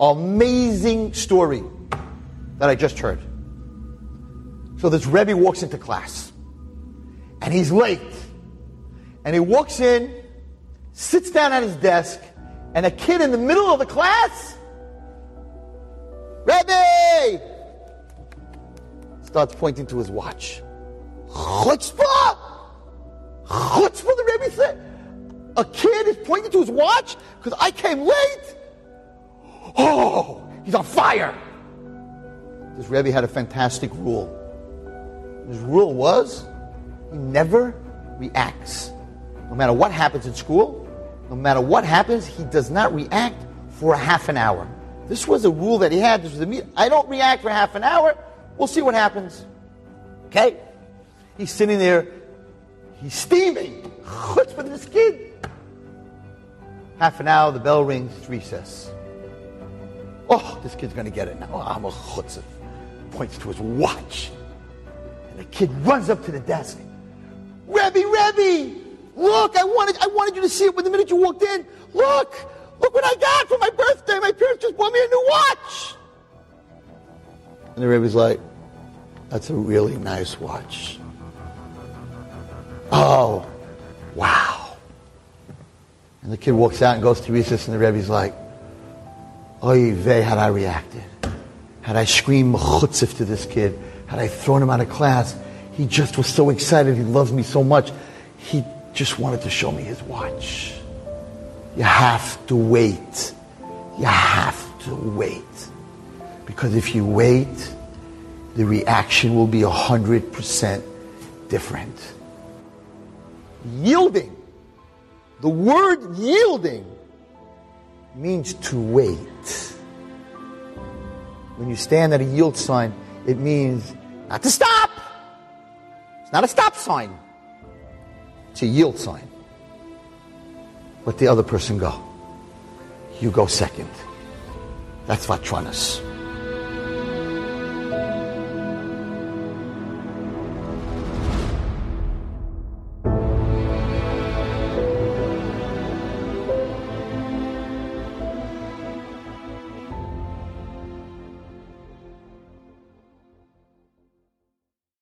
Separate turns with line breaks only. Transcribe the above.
Amazing story that I just heard. So this Rebbe walks into class and he's late. And he walks in, sits down at his desk, and a kid in the middle of the class, Rebbe, starts pointing to his watch. Chutzpah! Chutzpah, the Rebbe said. A kid is pointing to his watch because I came late. Oh, he's on fire. This Rebbe had a fantastic rule. His rule was he never reacts. No matter what happens in school, no matter what happens, he does not react for a half an hour. This was a rule that he had. This was a. I don't react for half an hour. We'll see what happens. Okay? He's sitting there. He's steaming. What's with this kid? Half an hour, the bell rings, it's recess. Oh, this kid's going to get it now. Oh, I'm a chutzpah. Points to his watch. And the kid runs up to the desk. Rebbe, Rebbe, look, I wanted, I wanted you to see it when the minute you walked in. Look, look what I got for my birthday. My parents just bought me a new watch. And the Rebbe's like, that's a really nice watch. Oh, wow. And the kid walks out and goes to recess, and the Rebbe's like, Oy vey, had I reacted. Had I screamed chutzif to this kid, had I thrown him out of class, he just was so excited. He loves me so much. He just wanted to show me his watch. You have to wait. You have to wait. Because if you wait, the reaction will be 100% different. Yielding. The word yielding means to wait. When you stand at a yield sign, it means not to stop. It's not a stop sign. It's a yield sign. Let the other person go. You go second. That's Vatranas.